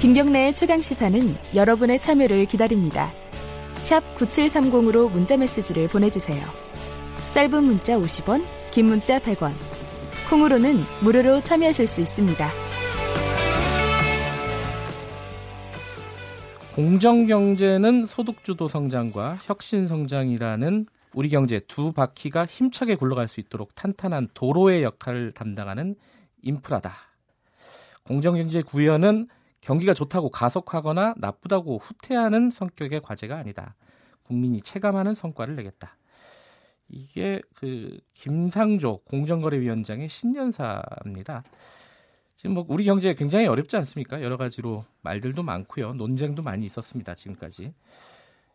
김경래의 최강 시사는 여러분의 참여를 기다립니다. 샵 9730으로 문자 메시지를 보내주세요. 짧은 문자 50원, 긴 문자 100원. 콩으로는 무료로 참여하실 수 있습니다. 공정경제는 소득주도 성장과 혁신 성장이라는 우리 경제 두 바퀴가 힘차게 굴러갈 수 있도록 탄탄한 도로의 역할을 담당하는 인프라다. 공정경제 구현은 경기가 좋다고 가속하거나 나쁘다고 후퇴하는 성격의 과제가 아니다. 국민이 체감하는 성과를 내겠다. 이게 그 김상조 공정거래위원장의 신년사입니다. 지금 뭐 우리 경제 굉장히 어렵지 않습니까? 여러 가지로 말들도 많고요. 논쟁도 많이 있었습니다. 지금까지.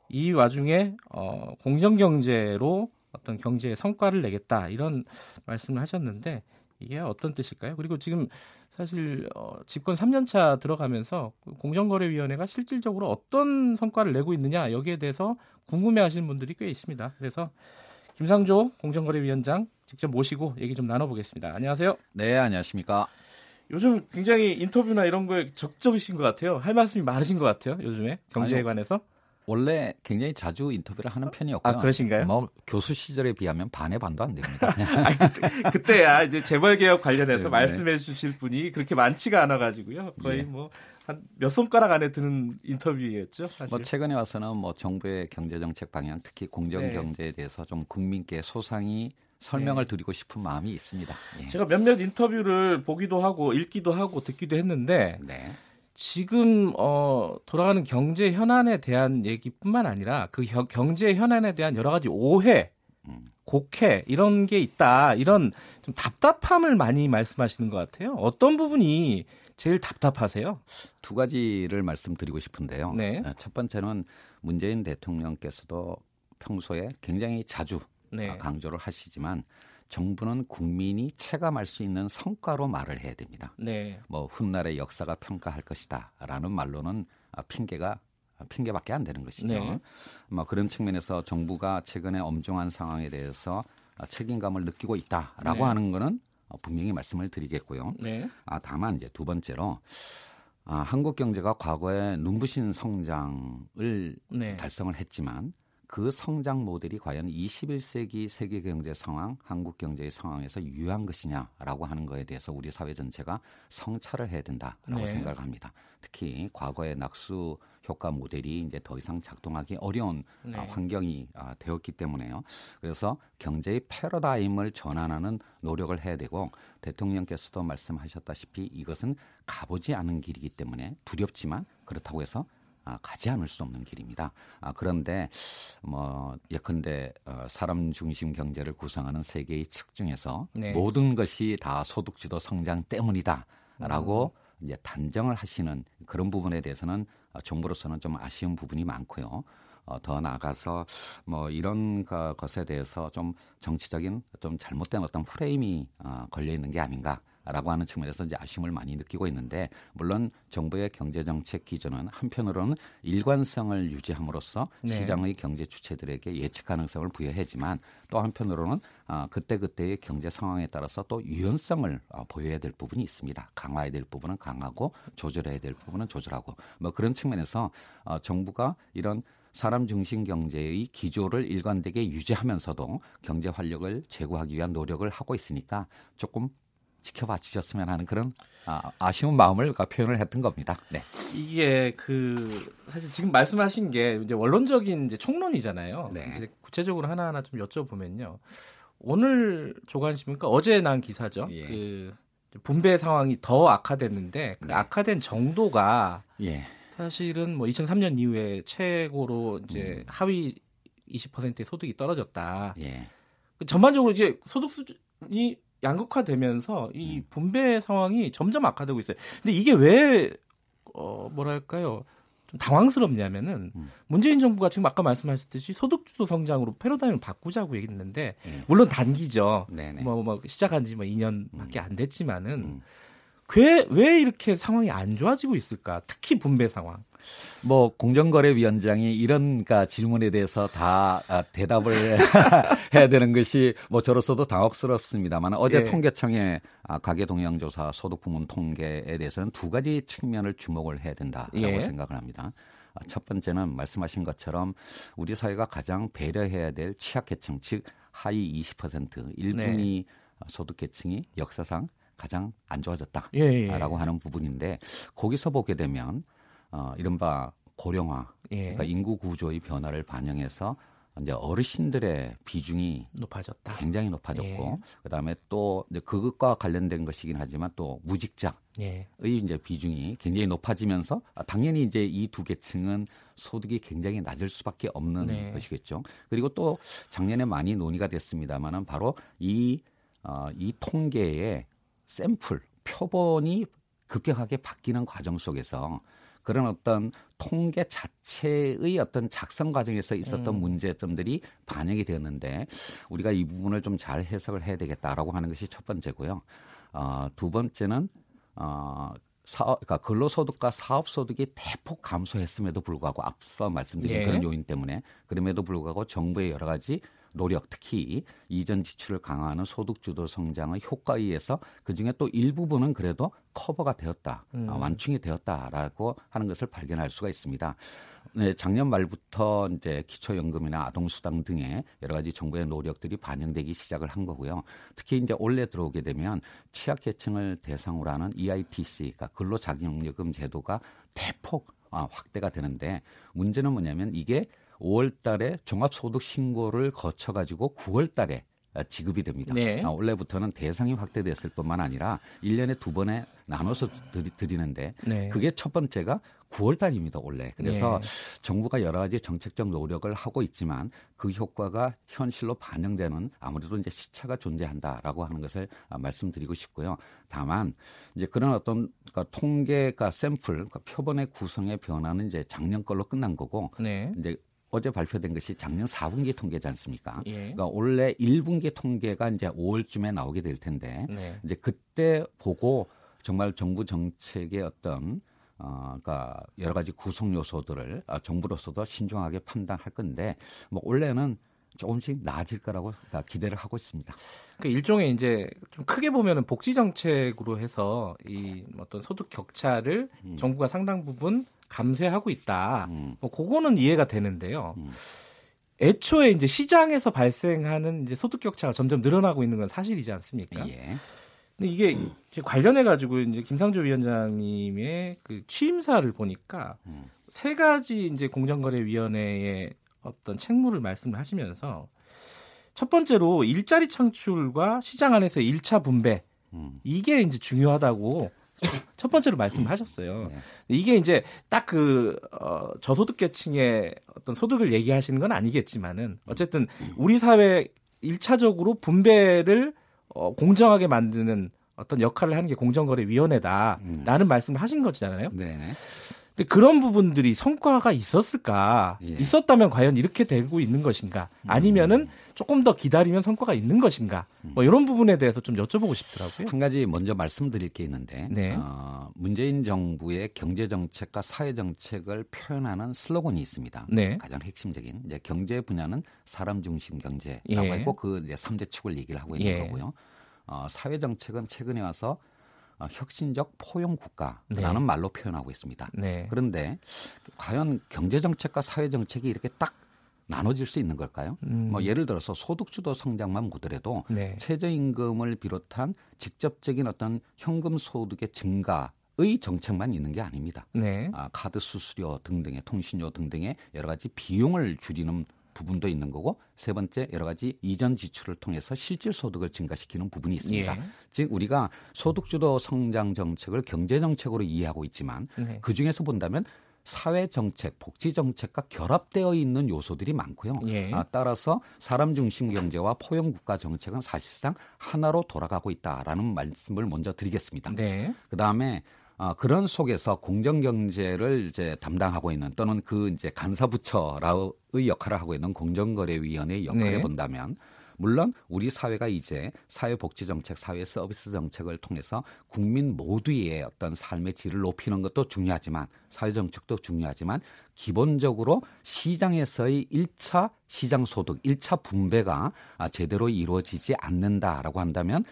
이 와중에 어, 공정 경제로 어떤 경제의 성과를 내겠다 이런 말씀을 하셨는데 이게 어떤 뜻일까요? 그리고 지금 사실 어, 집권 3년 차 들어가면서 공정거래위원회가 실질적으로 어떤 성과를 내고 있느냐 여기에 대해서 궁금해하시는 분들이 꽤 있습니다. 그래서 김상조 공정거래위원장 직접 모시고 얘기 좀 나눠보겠습니다. 안녕하세요. 네, 안녕하십니까. 요즘 굉장히 인터뷰나 이런 거에 적적이신 것 같아요. 할 말씀이 많으신 것 같아요. 요즘에 경제에 아니요, 관해서. 원래 굉장히 자주 인터뷰를 하는 편이었고요. 아, 그러신가요? 뭐 교수 시절에 비하면 반의 반도 안 됩니다. 아, 그때, 야 이제 재벌 개혁 관련해서 네, 말씀해 주실 분이 그렇게 많지가 않아 가지고요. 거의 예. 뭐한 몇 손가락 안에 드는 인터뷰였죠. 사실. 뭐 최근에 와서는 뭐 정부의 경제 정책 방향, 특히 공정 네. 경제에 대해서 좀 국민께 소상히 설명을 네. 드리고 싶은 마음이 있습니다. 예. 제가 몇몇 인터뷰를 보기도 하고 읽기도 하고 듣기도 했는데 네. 지금 어, 돌아가는 경제 현안에 대한 얘기뿐만 아니라 그 겨, 경제 현안에 대한 여러 가지 오해, 음. 곡해 이런 게 있다. 이런 좀 답답함을 많이 말씀하시는 것 같아요. 어떤 부분이 제일 답답하세요? 두 가지를 말씀드리고 싶은데요. 네. 첫 번째는 문재인 대통령께서도 평소에 굉장히 자주 네. 강조를 하시지만 정부는 국민이 체감할 수 있는 성과로 말을 해야 됩니다. 네. 뭐 훗날의 역사가 평가할 것이다라는 말로는 핑계가 핑계밖에 안 되는 것이죠. 네. 뭐 그런 측면에서 정부가 최근에 엄중한 상황에 대해서 책임감을 느끼고 있다라고 네. 하는 것은 분명히 말씀을 드리겠고요. 네. 아 다만 이제 두 번째로 아, 한국 경제가 과거에 눈부신 성장을 네. 달성을 했지만 그 성장 모델이 과연 21세기 세계 경제 상황, 한국 경제의 상황에서 유효한 것이냐라고 하는 거에 대해서 우리 사회 전체가 성찰을 해야 된다라고 네. 생각을 합니다. 특히 과거의 낙수 효과 모델이 이제 더 이상 작동하기 어려운 네. 아, 환경이 아, 되었기 때문에요. 그래서 경제의 패러다임을 전환하는 노력을 해야 되고 대통령께서도 말씀하셨다시피 이것은 가보지 않은 길이기 때문에 두렵지만 그렇다고 해서 아, 가지 않을 수 없는 길입니다. 아, 그런데 뭐 예컨대 어, 사람 중심 경제를 구성하는 세계의 측 중에서 네. 모든 것이 다 소득주도 성장 때문이다라고 음. 이제 단정을 하시는 그런 부분에 대해서는 어, 정부로서는 좀 아쉬운 부분이 많고요. 어, 더 나아가서 뭐 이런 것에 대해서 좀 정치적인 좀 잘못된 어떤 프레임이 어, 걸려 있는 게 아닌가 라고 하는 측면에서 이제 아쉬움을 많이 느끼고 있는데 물론 정부의 경제 정책 기준은 한편으로는 일관성을 유지함으로써 네. 시장의 경제 주체들에게 예측 가능성을 부여하지만 또 한편으로는 어, 그때 그때의 경제 상황에 따라서 또 유연성을 어, 보여야 될 부분이 있습니다. 강화해야 될 부분은 강하고 조절해야 될 부분은 조절하고 뭐 그런 측면에서 어, 정부가 이런 사람 중심 경제의 기조를 일관되게 유지하면서도 경제 활력을 제고하기 위한 노력을 하고 있으니까 조금 지켜봐 주셨으면 하는 그런 아, 쉬운 마음을 표현을 했던 겁니다. 네. 이게 그 사실 지금 말씀하신 게 이제 원론적인 이제 총론이잖아요. 네. 구체적으로 하나하나 좀 여쭤보면요. 오늘 조간신문가 어제 난 기사죠. 예. 그 분배 상황이 더 악화됐는데 그 네. 악화된 정도가 예. 사실은 뭐 2003년 이후에 최고로 이제 음. 하위 20%의 소득이 떨어졌다. 예. 그 전반적으로 이제 소득 수준이 양극화되면서 이 음. 분배 상황이 점점 악화되고 있어요. 근데 이게 왜 어, 뭐랄까요? 좀 당황스럽냐면은 음. 문재인 정부가 지금 아까 말씀하셨듯이 소득주도 성장으로 패러다임을 바꾸자고 얘기했는데 음. 물론 단기죠. 네네. 뭐, 뭐 시작한 지 뭐 2년밖에 음. 안 됐지만은 음. 왜, 왜 이렇게 상황이 안 좋아지고 있을까? 특히 분배 상황. 뭐 공정거래위원장이 이런 그 질문에 대해서 다 아, 대답을 해야 되는 것이 뭐 저로서도 당혹스럽습니다만 어제 예. 통계청의 아, 가계 동향조사 소득 부문 통계에 대해서는 두 가지 측면을 주목을 해야 된다라고 예. 생각을 합니다. 아, 첫 번째는 말씀하신 것처럼 우리 사회가 가장 배려해야 될 취약계층 즉 하위 20% 일분위 네. 소득계층이 역사상 가장 안 좋아졌다라고 예, 예. 하는 부분인데 거기서 보게 되면 어, 이른바 고령화, 예. 그러니까 인구 구조의 변화를 반영해서 이제 어르신들의 비중이 높아졌다. 굉장히 높아졌고 예. 그다음에 또 이제 그것과 관련된 것이긴 하지만 또 무직자의 예. 이제 비중이 굉장히 높아지면서 아, 당연히 이제 이 두 계층은 소득이 굉장히 낮을 수밖에 없는 네. 것이겠죠. 그리고 또 작년에 많이 논의가 됐습니다만은 바로 이 어, 이 통계의 샘플 표본이 급격하게 바뀌는 과정 속에서 그런 어떤 통계 자체의 어떤 작성 과정에서 있었던 음. 문제점들이 반영이 되었는데 우리가 이 부분을 좀 잘 해석을 해야 되겠다라고 하는 것이 첫 번째고요. 어, 두 번째는 어, 사업, 그러니까 근로소득과 사업소득이 대폭 감소했음에도 불구하고 앞서 말씀드린 예. 그런 요인 때문에 그럼에도 불구하고 정부의 여러 가지 노력, 특히 이전 지출을 강화하는 소득주도 성장의 효과에 의해서 그중에 또 일부분은 그래도 커버가 되었다, 음. 어, 완충이 되었다라고 하는 것을 발견할 수가 있습니다. 네, 작년 말부터 이제 기초연금이나 아동수당 등의 여러 가지 정부의 노력들이 반영되기 시작을 한 거고요. 특히 이제 올해 들어오게 되면 취약계층을 대상으로 하는 EITC, 그러니까 근로자격요금 제도가 대폭 아, 확대가 되는데 문제는 뭐냐면 이게 5월 달에 종합소득 신고를 거쳐 가지고 9월 달에 지급이 됩니다. 네. 아, 원래부터는 대상이 확대됐을 뿐만 아니라 1년에 두 번에 나눠서 드리, 는데 네. 그게 첫 번째가 9월 달입니다, 원래. 그래서 네. 정부가 여러 가지 정책적 노력을 하고 있지만 그 효과가 현실로 반영되는 아무래도 이제 시차가 존재한다라고 하는 것을 아, 말씀드리고 싶고요. 다만 이제 그런 어떤 그러니까 통계가 샘플, 그러니까 표본의 구성의 변화는 이제 작년 걸로 끝난 거고 네. 이제 어제 발표된 것이 작년 4분기 통계지 않습니까? 예. 그러니까 올해 1분기 통계가 이제 5월쯤에 나오게 될 텐데 네. 이제 그때 보고 정말 정부 정책의 어떤 어, 그러니까 여러 가지 구성 요소들을 어, 정부로서도 신중하게 판단할 건데 뭐 올해는 조금씩 나아질 거라고 기대를 하고 있습니다. 그 일종의 이제 좀 크게 보면은 복지 정책으로 해서 이 어떤 소득 격차를 음. 정부가 상당 부분 감쇄하고 있다. 음. 뭐 그거는 이해가 되는데요. 음. 애초에 이제 시장에서 발생하는 이제 소득 격차가 점점 늘어나고 있는 건 사실이지 않습니까? 예. 근데 이게 관련해 가지고 이제 김상조 위원장님의 그 취임사를 보니까 음. 세 가지 이제 공정거래위원회의 어떤 책무를 말씀을 하시면서 첫 번째로 일자리 창출과 시장 안에서 일차 분배 음. 이게 이제 중요하다고 첫 번째로 말씀하셨어요. 네. 이게 이제 딱 그 어, 저소득 계층의 어떤 소득을 얘기하시는 건 아니겠지만은 어쨌든 우리 사회 일차적으로 분배를 어, 공정하게 만드는 어떤 역할을 하는 게 공정거래위원회다라는 음. 말씀을 하신 거잖아요. 네. 근데 그런 부분들이 성과가 있었을까? 예. 있었다면 과연 이렇게 되고 있는 것인가? 아니면은 조금 더 기다리면 성과가 있는 것인가? 뭐 이런 부분에 대해서 좀 여쭤보고 싶더라고요. 한 가지 먼저 말씀드릴 게 있는데 네. 어, 문재인 정부의 경제 정책과 사회 정책을 표현하는 슬로건이 있습니다. 네. 가장 핵심적인 이제 경제 분야는 사람 중심 경제라고 예. 했고 그 이제 3대 축을 얘기를 하고 있는 예. 거고요. 어, 사회 정책은 최근에 와서 어, 혁신적 포용 국가라는 네. 말로 표현하고 있습니다. 네. 그런데 과연 경제 정책과 사회 정책이 이렇게 딱 나눠질 수 있는 걸까요? 음. 뭐 예를 들어서 소득주도 성장만 보더라도 네. 최저임금을 비롯한 직접적인 어떤 현금 소득의 증가 의 정책만 있는 게 아닙니다. 네. 아, 카드 수수료 등등의 통신료 등등의 여러 가지 비용을 줄이는 부분도 있는 거고 세 번째 여러 가지 이전 지출을 통해서 실질 소득을 증가시키는 부분이 있습니다. 예. 즉 우리가 소득주도 성장 정책을 경제 정책으로 이해하고 있지만 네. 그 중에서 본다면 사회 정책, 복지 정책과 결합되어 있는 요소들이 많고요. 예. 아, 따라서 사람 중심 경제와 포용 국가 정책은 사실상 하나로 돌아가고 있다라는 말씀을 먼저 드리겠습니다. 네. 그 다음에 어, 그런 속에서 공정 경제를 이제 담당하고 있는 또는 그 이제 간사부처의 역할을 하고 있는 공정거래위원회의 역할을 네. 본다면 물론 우리 사회가 이제 사회복지 정책, 사회 서비스 정책을 통해서 국민 모두의 어떤 삶의 질을 높이는 것도 중요하지만 사회 정책도 중요하지만 기본적으로 시장에서의 1차 시장 소득, 1차 분배가 제대로 이루어지지 않는다라고 한다면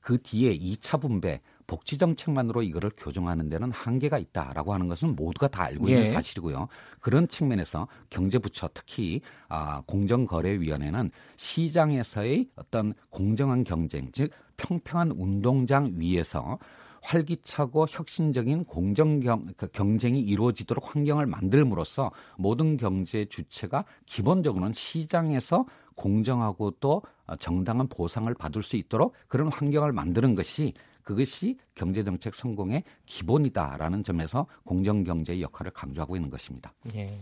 그 뒤에 2차 분배, 복지 정책만으로 이거를 교정하는 데는 한계가 있다라고 하는 것은 모두가 다 알고 있는 예. 사실이고요. 그런 측면에서 경제부처 특히 아, 공정거래위원회는 시장에서의 어떤 공정한 경쟁, 즉 평평한 운동장 위에서 활기차고 혁신적인 공정 경, 그 경쟁이 이루어지도록 환경을 만들므로써 모든 경제 주체가 기본적으로는 시장에서 공정하고 또 정당한 보상을 받을 수 있도록 그런 환경을 만드는 것이 그것이 경제정책 성공의 기본이다라는 점에서 공정경제의 역할을 강조하고 있는 것입니다. 예.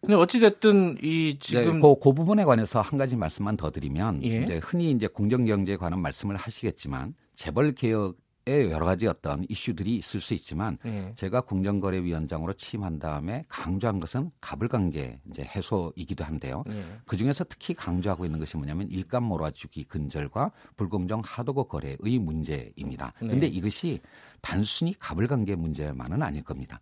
근데 어찌됐든 이 지금 네, 그, 그 부분에 관해서 한 가지 말씀만 더 드리면 예. 이제 흔히 이제 공정경제에 관한 말씀을 하시겠지만 재벌 개혁 여러 가지 어떤 이슈들이 있을 수 있지만 예. 제가 공정거래위원장으로 취임한 다음에 강조한 것은 가불관계 이제 해소이기도 한데요. 예. 그 중에서 특히 강조하고 있는 것이 뭐냐면 일감 몰아주기 근절과 불공정 하도급 거래의 문제입니다. 그런데 네. 이것이 단순히 가불관계 문제만은 아닐 겁니다.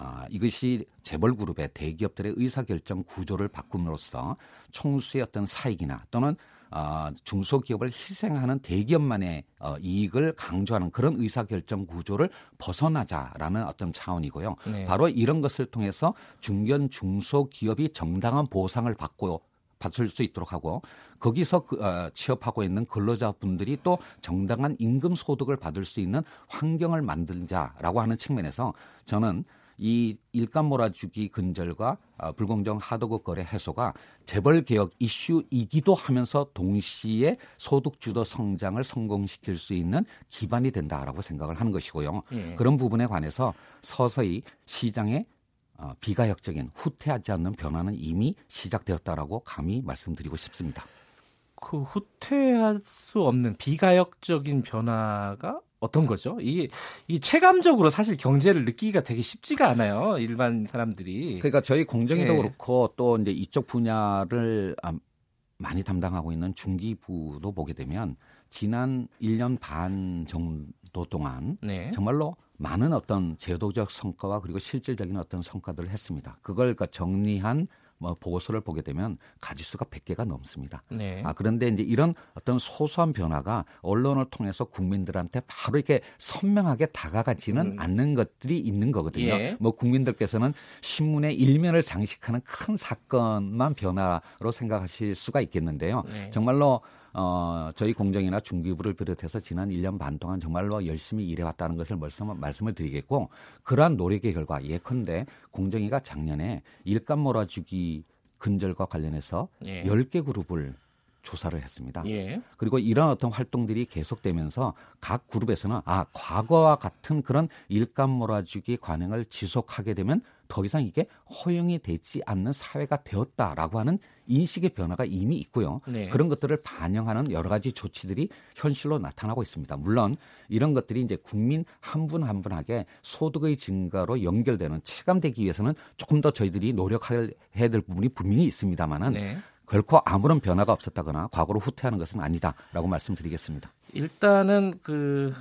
아, 이것이 재벌 그룹의 대기업들의 의사결정 구조를 바꿈으로써 총수의 어떤 사익이나 또는 어, 중소기업을 희생하는 대기업만의 어, 이익을 강조하는 그런 의사결정 구조를 벗어나자라는 어떤 차원이고요. 네. 바로 이런 것을 통해서 중견 중소기업이 정당한 보상을 받고 받을 수 있도록 하고 거기서 그, 어, 취업하고 있는 근로자분들이 또 정당한 임금 소득을 받을 수 있는 환경을 만들자라고 하는 측면에서 저는 이 일감 몰아주기 근절과 어, 불공정 하도급 거래 해소가 재벌 개혁 이슈이기도 하면서 동시에 소득 주도 성장을 성공시킬 수 있는 기반이 된다라고 생각을 하는 것이고요. 예. 그런 부분에 관해서 서서히 시장에 어, 비가역적인 후퇴하지 않는 변화는 이미 시작되었다라고 감히 말씀드리고 싶습니다. 그 후퇴할 수 없는 비가역적인 변화가 어떤 거죠? 이게 이 체감적으로 사실 경제를 느끼기가 되게 쉽지가 않아요. 일반 사람들이. 그러니까 저희 공정위도 예. 그렇고 또 이제 이쪽 분야를 아, 많이 담당하고 있는 중기부도 보게 되면 지난 1년 반 정도 동안 네. 정말로 많은 어떤 제도적 성과와 그리고 실질적인 어떤 성과들을 했습니다. 그걸 그러니까 정리한 뭐 보고서를 보게 되면 가지수가 100개가 넘습니다. 네. 아, 그런데 이제 이런 어떤 소소한 변화가 언론을 통해서 국민들한테 바로 이렇게 선명하게 다가가지는 음. 않는 것들이 있는 거거든요. 예. 뭐 국민들께서는 신문의 일면을 장식하는 큰 사건만 변화로 생각하실 수가 있겠는데요. 네. 정말로 어, 저희 공정이나 중기부를 비롯해서 지난 1년 반 동안 정말로 열심히 일해왔다는 것을 말씀, 말씀을 드리겠고 그러한 노력의 결과 예컨대 공정위가 작년에 일감 몰아주기 근절과 관련해서 예. 10개 그룹을 조사를 했습니다. 예. 그리고 이런 어떤 활동들이 계속되면서 각 그룹에서는 아 과거와 같은 그런 일감 몰아주기 관행을 지속하게 되면 더 이상 이게 허용이 되지 않는 사회가 되었다라고 하는 인식의 변화가 이미 있고요. 네. 그런 것들을 반영하는 여러 가지 조치들이 현실로 나타나고 있습니다. 물론 이런 것들이 이제 국민 한 분 한 분에게 소득의 증가로 연결되는 체감되기 위해서는 조금 더 저희들이 노력해야 될 부분이 분명히 있습니다만은 네. 결코 아무런 변화가 없었다거나 과거로 후퇴하는 것은 아니다라고 말씀드리겠습니다. 일단은 그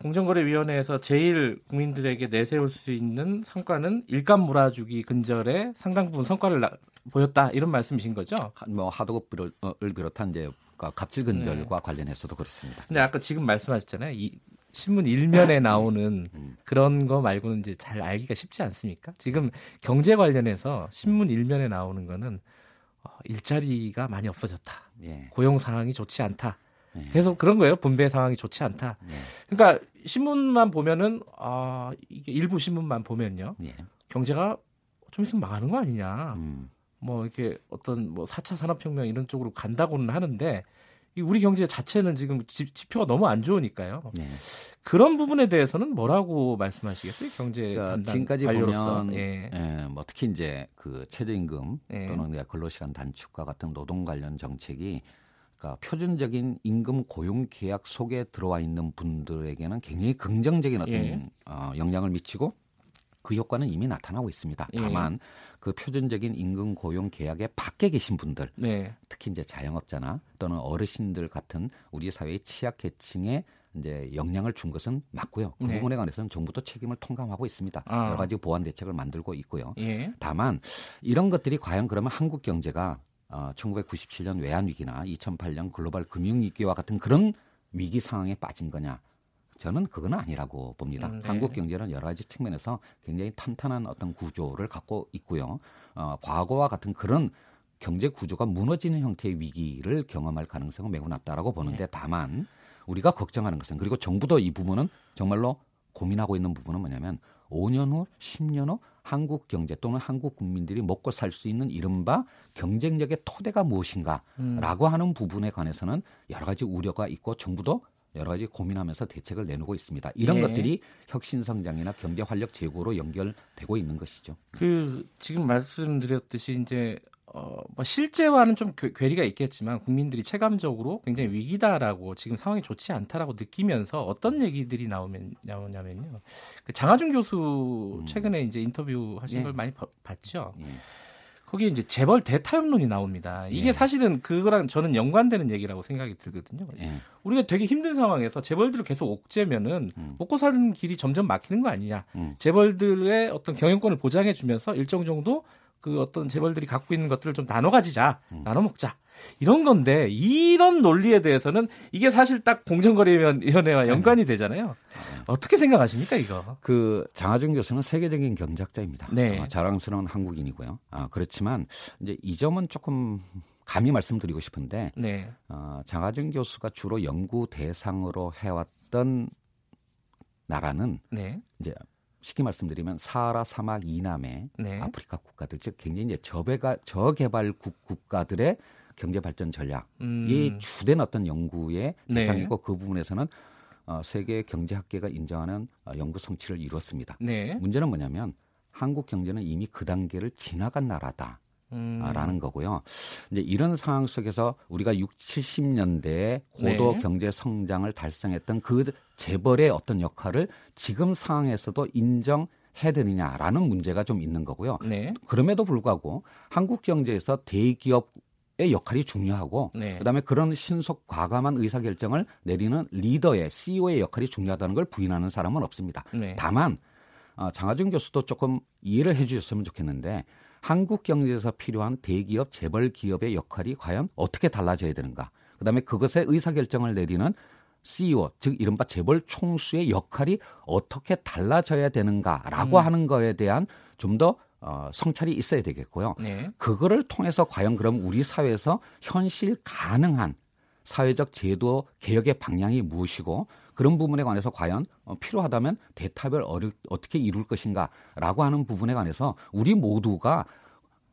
공정거래위원회에서 제일 국민들에게 내세울 수 있는 성과는 일감 몰아주기 근절에 상당 부분 성과를 나, 보였다 이런 말씀이신 거죠? 뭐 하도급을 비롯한 이제 갑질 근절과 네. 관련해서도 그렇습니다. 근데 아까 지금 말씀하셨잖아요. 이 신문 일면에 나오는 음. 그런 거 말고는 이제 잘 알기가 쉽지 않습니까? 지금 경제 관련해서 신문 일면에 나오는 거는 어, 일자리가 많이 없어졌다. 예. 고용 상황이 좋지 않다. 예. 계속 그런 거예요. 분배 상황이 좋지 않다. 예. 그러니까 신문만 보면은 아 이게 일부 신문만 보면요. 예. 경제가 좀 있으면 망하는 거 아니냐. 음. 뭐 이렇게 어떤 뭐 4차 산업혁명 이런 쪽으로 간다고는 하는데 우리 경제 자체는 지금 지 표가 너무 안 좋으니까요. 네. 그런 부분에 대해서는 뭐라고 말씀하시겠어요? 경제 그러니까 지금까지 관료로서. 보면 예. 예, 뭐 특히 이제 그 최저임금 예. 또는 근로시간 단축과 같은 노동 관련 정책이 그러니까 표준적인 임금 고용 계약 속에 들어와 있는 분들에게는 굉장히 긍정적인 어떤 예. 어, 영향을 미치고 그 효과는 이미 나타나고 있습니다. 예. 다만 예. 그 표준적인 임금 고용 계약에 밖에 계신 분들, 네. 특히 이제 자영업자나 또는 어르신들 같은 우리 사회의 취약계층에 이제 영향을 준 것은 맞고요. 그 네. 부분에 관해서는 정부도 책임을 통감하고 있습니다. 아. 여러 가지 보완 대책을 만들고 있고요. 예. 다만 이런 것들이 과연 그러면 한국 경제가 어, 1997년 외환 위기나 2008년 글로벌 금융 위기와 같은 그런 위기 상황에 빠진 거냐? 저는 그건 아니라고 봅니다. 음, 네. 한국 경제는 여러 가지 측면에서 굉장히 탄탄한 어떤 구조를 갖고 있고요. 어, 과거와 같은 그런 경제 구조가 무너지는 형태의 위기를 경험할 가능성은 매우 낮다라고 보는데 네. 다만 우리가 걱정하는 것은 그리고 정부도 이 부분은 정말로 고민하고 있는 부분은 뭐냐면 5년 후, 10년 후 한국 경제 또는 한국 국민들이 먹고 살 수 있는 이른바 경쟁력의 토대가 무엇인가라고 음. 하는 부분에 관해서는 여러 가지 우려가 있고 정부도 여러 가지 고민하면서 대책을 내놓고 있습니다. 이런 네. 것들이 혁신 성장이나 경제 활력 제고로 연결되고 있는 것이죠. 그 지금 말씀드렸듯이 이제 어, 뭐 실제와는 좀 괴리가 있겠지만 국민들이 체감적으로 굉장히 위기다라고 지금 상황이 좋지 않다라고 느끼면서 어떤 얘기들이 나오면 나오냐면요. 그 장하준 교수 음. 최근에 이제 인터뷰 하신 예. 걸 많이 봤죠. 예. 거기에 이제 재벌 대타협론이 나옵니다. 이게 예. 사실은 그거랑 저는 연관되는 얘기라고 생각이 들거든요. 예. 우리가 되게 힘든 상황에서 재벌들을 계속 옥죄면은 음. 먹고 사는 길이 점점 막히는 거 아니냐. 음. 재벌들의 어떤 경영권을 보장해 주면서 일정 정도 그 어떤 재벌들이 갖고 있는 것들을 좀 나눠 가지자, 음. 나눠 먹자. 이런 건데 이런 논리에 대해서는 이게 사실 딱 공정거래위원회와 네. 연관이 되잖아요. 네. 어떻게 생각하십니까 이거? 그 장하준 교수는 세계적인 경제학자입니다. 네. 어, 자랑스러운 한국인이고요. 아, 그렇지만 이제 이 점은 조금 감히 말씀드리고 싶은데 네. 어, 장하준 교수가 주로 연구 대상으로 해왔던 나라는 네. 이제 쉽게 말씀드리면 사하라 사막 이남의 네. 아프리카 국가들 즉 굉장히 이제 저배가 저개발 국 국가들의 경제 발전 전략이 음. 주된 어떤 연구의 네. 대상이고 네. 그 부분에서는 어, 세계 경제학계가 인정하는 어, 연구 성취를 이뤘습니다. 네. 문제는 뭐냐면 한국 경제는 이미 그 단계를 지나간 나라다. 음. 라는 거고요. 이제 이런 상황 속에서 우리가 6, 70년대에 고도 네. 경제 성장을 달성했던 그 재벌의 어떤 역할을 지금 상황에서도 인정해야 되느냐라는 문제가 좀 있는 거고요. 네. 그럼에도 불구하고 한국 경제에서 대기업 의 역할이 중요하고 네. 그다음에 그런 신속 과감한 의사 결정을 내리는 리더의 CEO의 역할이 중요하다는 걸 부인하는 사람은 없습니다. 네. 다만 어, 장하준 교수도 조금 이해를 해주셨으면 좋겠는데 한국 경제에서 필요한 대기업, 재벌 기업의 역할이 과연 어떻게 달라져야 되는가? 그다음에 그것의 의사 결정을 내리는 CEO, 즉 이른바 재벌 총수의 역할이 어떻게 달라져야 되는가라고 음. 하는 거에 대한 좀더 어, 성찰이 있어야 되겠고요. 네. 그거를 통해서 과연 그럼 우리 사회에서 현실 가능한 사회적 제도 개혁의 방향이 무엇이고 그런 부분에 관해서 과연 어, 필요하다면 어려, 어떻게 이룰 것인가라고 하는 부분에 관해서 우리 모두가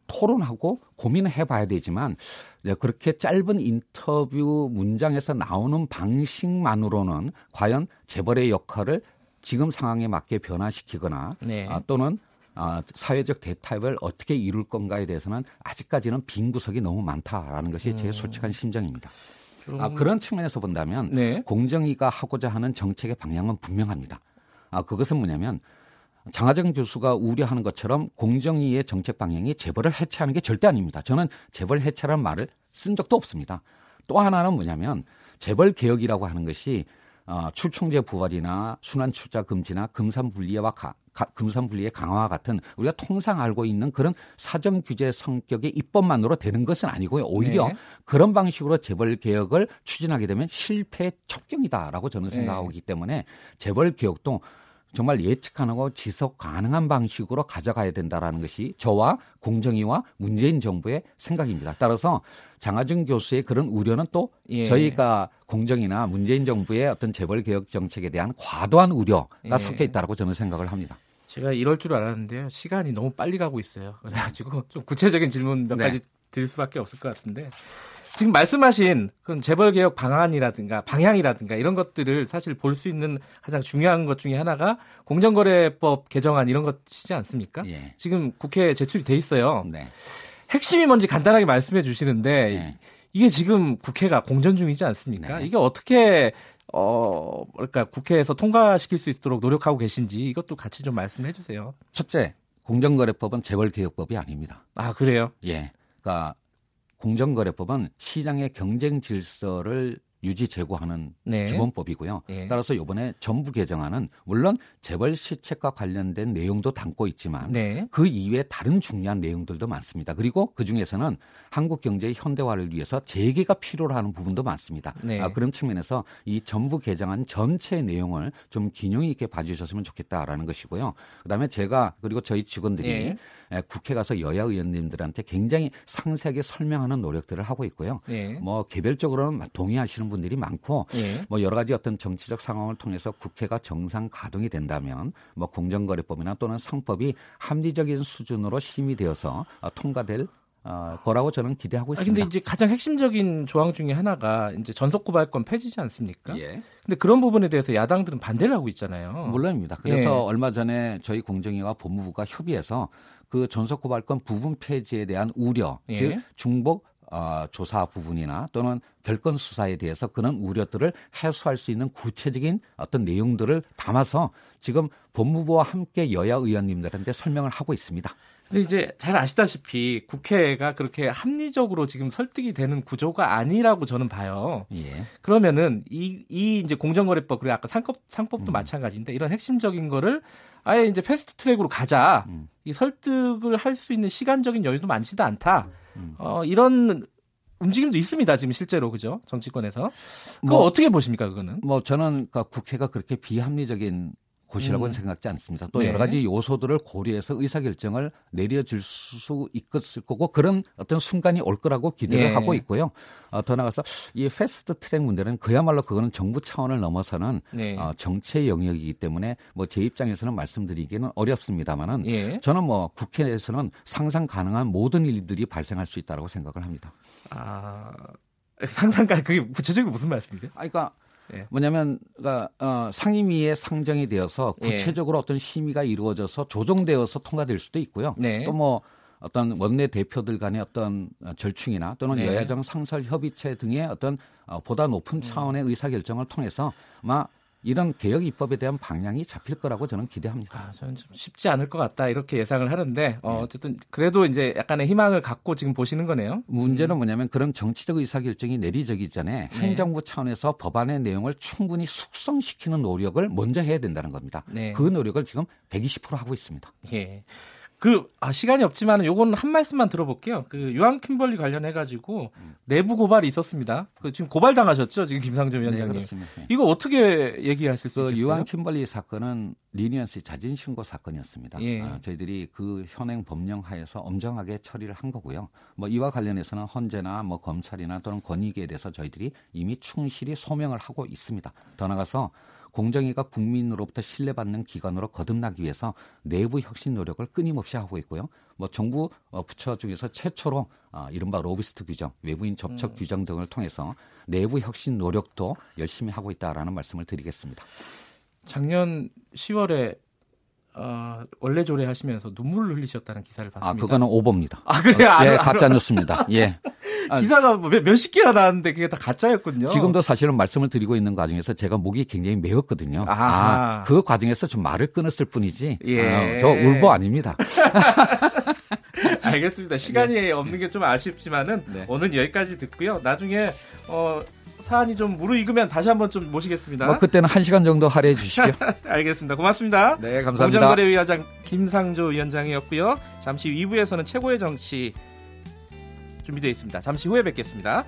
토론하고 고민을 해봐야 되지만 그렇게 짧은 인터뷰 문장에서 나오는 방식만으로는 과연 재벌의 역할을 지금 상황에 맞게 변화시키거나 네. 아, 또는 아, 사회적 대타협을 어떻게 이룰 건가에 대해서는 아직까지는 빈 구석이 너무 많다라는 것이 제 음. 솔직한 심정입니다. 아, 그런 측면에서 본다면 네. 공정위가 하고자 하는 정책의 방향은 분명합니다. 아, 그것은 뭐냐면 장하정 교수가 우려하는 것처럼 공정위의 정책 방향이 재벌을 해체하는 게 절대 아닙니다. 저는 재벌 해체라는 말을 쓴 적도 없습니다. 또 하나는 뭐냐면 재벌 개혁이라고 하는 것이 어, 출총제 부활이나 순환 출자 금지나 금산 분리와 가, 금산 분리의 강화와 같은 우리가 통상 알고 있는 그런 사정 규제 성격의 입법만으로 되는 것은 아니고요. 오히려 네. 그런 방식으로 재벌 개혁을 추진하게 되면 실패 촉경이다라고 저는 네. 생각하기 네. 때문에 재벌 개혁도 정말 예측 가능하고 지속 가능한 방식으로 가져가야 된다라는 것이 저와 공정위와 문재인 정부의 생각입니다. 따라서 장하준 교수의 그런 우려는 또 예. 저희가 공정이나 문재인 정부의 어떤 재벌 개혁 정책에 대한 과도한 우려가 예. 섞여 있다라고 저는 생각을 합니다. 제가 이럴 줄 알았는데요. 시간이 너무 빨리 가고 있어요. 그래가지고 좀 구체적인 질문 몇 네. 가지 드릴 수밖에 없을 것 같은데 지금 말씀하신 그 재벌 개혁 방안이라든가 방향이라든가 이런 것들을 사실 볼 수 있는 가장 중요한 것 중에 하나가 공정거래법 개정안 이런 것이지 않습니까? 예. 지금 국회에 제출이 돼 있어요. 네. 핵심이 뭔지 간단하게 말씀해 주시는데 네. 이게 지금 국회가 공전 중이지 않습니까? 네. 이게 어떻게 어, 그러니까 국회에서 통과시킬 수 있도록 노력하고 계신지 이것도 같이 좀 말씀해 주세요. 첫째, 공정거래법은 재벌 개혁법이 아닙니다. 아, 그래요? 예. 그러니까 공정거래법은 시장의 경쟁 질서를 유지 제고하는 네. 기본법이고요. 네. 따라서 이번에 전부 개정안은 물론 재벌 시책과 관련된 내용도 담고 있지만 네. 그 이외에 다른 중요한 내용들도 많습니다. 그리고 그 중에서는 한국 경제의 현대화를 위해서 재개가 필요로 하는 부분도 많습니다. 네. 아, 그런 측면에서 이 전부 개정안 전체 내용을 좀 균형 있게 봐주셨으면 좋겠다라는 것이고요. 그다음에 제가 그리고 저희 직원들이 네. 국회 가서 여야 의원님들한테 굉장히 상세하게 설명하는 노력들을 하고 있고요. 네. 뭐 개별적으로는 동의하시는 분 들이 많고 네. 뭐 여러 가지 어떤 정치적 상황을 통해서 국회가 정상 가동이 된다면 뭐 공정거래법이나 또는 상법이 합리적인 수준으로 심의되어서 통과될 어, 거라고 저는 기대하고 있습니다. 아, 근데 이제 가장 핵심적인 조항 중에 하나가 이제 전속 고발권 폐지지 않습니까? 예. 근데 그런 부분에 대해서 야당들은 반대를 하고 있잖아요. 물론입니다. 그래서 예. 얼마 전에 저희 공정위와 법무부가 협의해서 그 전속 고발권 부분 폐지에 대한 우려, 예. 즉 중복 어, 조사 부분이나 또는 별건 수사에 대해서 그런 우려들을 해소할 수 있는 구체적인 어떤 내용들을 담아서 지금 법무부와 함께 여야 의원님들한테 설명을 하고 있습니다. 근데 이제 잘 아시다시피 국회가 그렇게 합리적으로 지금 설득이 되는 구조가 아니라고 저는 봐요. 예. 그러면은 이, 이 이제 공정거래법 그리고 아까 상법 상법도 음. 마찬가지인데 이런 핵심적인 거를 아예 이제 fast track으로 가자. 음. 이 설득을 할 수 있는 시간적인 여유도 많지도 않다. 음. 어, 이런 움직임도 있습니다. 지금 실제로 그죠? 정치권에서. 그거 뭐, 어떻게 보십니까? 그거는? 뭐 저는 그러니까 국회가 그렇게 비합리적인 곳이라고는 음. 생각지 않습니다. 또 네. 여러 가지 요소들을 고려해서 의사결정을 내려질 수 있을 거고 그런 어떤 순간이 올 거라고 기대를 네. 하고 있고요. 어, 더 나가서 이 패스트 트랙 문제는 그야말로 그거는 정부 차원을 넘어서는 네. 어, 정치의 영역이기 때문에 뭐 제 입장에서는 말씀드리기는 어렵습니다만은 네. 저는 뭐 국회에서는 상상 가능한 모든 일들이 발생할 수 있다고 생각을 합니다. 아 상상 가 그게 구체적인 무슨 말씀이세요? 아, 그러니까 예. 뭐냐면 그러니까 어, 상임위에 상정이 되어서 예. 구체적으로 예. 어떤 심의가 이루어져서 조정되어서 통과될 수도 있고요. 네. 또뭐 어떤 원내 대표들 간의 어떤 절충이나 또는 네. 여야정 상설 협의체 등의 어떤 어, 보다 높은 차원의 의사 결정을 통해서 아마 이런 개혁 입법에 대한 방향이 잡힐 거라고 저는 기대합니다. 아, 저는 좀 쉽지 않을 것 같다 이렇게 예상을 하는데 어, 네. 어쨌든 그래도 이제 약간의 희망을 갖고 지금 보시는 거네요. 문제는 뭐냐면 그런 정치적 의사 결정이 내리자기 전에 네. 행정부 차원에서 법안의 내용을 충분히 숙성시키는 노력을 먼저 해야 된다는 겁니다. 네. 그 노력을 지금 120% 하고 있습니다. 예. 그 아, 시간이 없지만 요건 한 말씀만 들어볼게요. 그 유한 킴벌리 관련해 가지고 음. 내부 고발이 있었습니다. 그 지금 고발 당하셨죠? 지금 김상조 네, 위원장님. 네, 네. 이거 어떻게 얘기하실 수 그 있겠어요? 유한 킴벌리 사건은 leniency 자진 신고 사건이었습니다. 예. 아, 저희들이 그 현행 법령 하에서 엄정하게 처리를 한 거고요. 뭐 이와 관련해서는 헌재나 뭐 검찰이나 또는 권익위에 대해서 저희들이 이미 충실히 소명을 하고 있습니다. 더 나가서 공정위가 국민으로부터 신뢰받는 기관으로 거듭나기 위해서 내부 혁신 노력을 끊임없이 하고 있고요. 뭐 정부 어, 부처 중에서 최초로 어, 이른바 로비스트 규정, 외부인 접촉 음. 규정 등을 통해서 내부 혁신 노력도 열심히 하고 있다라는 말씀을 드리겠습니다. 작년 10월에 어, 원래 조례 하시면서 눈물을 흘리셨다는 기사를 아, 봤습니다. 아, 그거는 오보입니다. 아, 그래요? 어, 예, 가짜 뉴스입니다. 예. 아, 기사가 뭐 몇, 몇십 개가 나왔는데 그게 다 가짜였군요. 지금도 사실은 말씀을 드리고 있는 과정에서 제가 목이 굉장히 메었거든요. 아, 그 과정에서 좀 말을 끊었을 뿐이지. 예. 어, 저 울보 아닙니다. 알겠습니다. 시간이 네. 없는 게 좀 아쉽지만은 네. 오늘 여기까지 듣고요. 나중에 어, 사안이 좀 무르익으면 다시 한번 좀 모시겠습니다. 뭐 그때는 한 시간 정도 할애해 주시죠. 알겠습니다. 고맙습니다. 네, 감사합니다. 공정거래위원장 김상조 위원장이었고요. 잠시 2부에서는 최고의 정치 준비되어 있습니다. 잠시 후에 뵙겠습니다.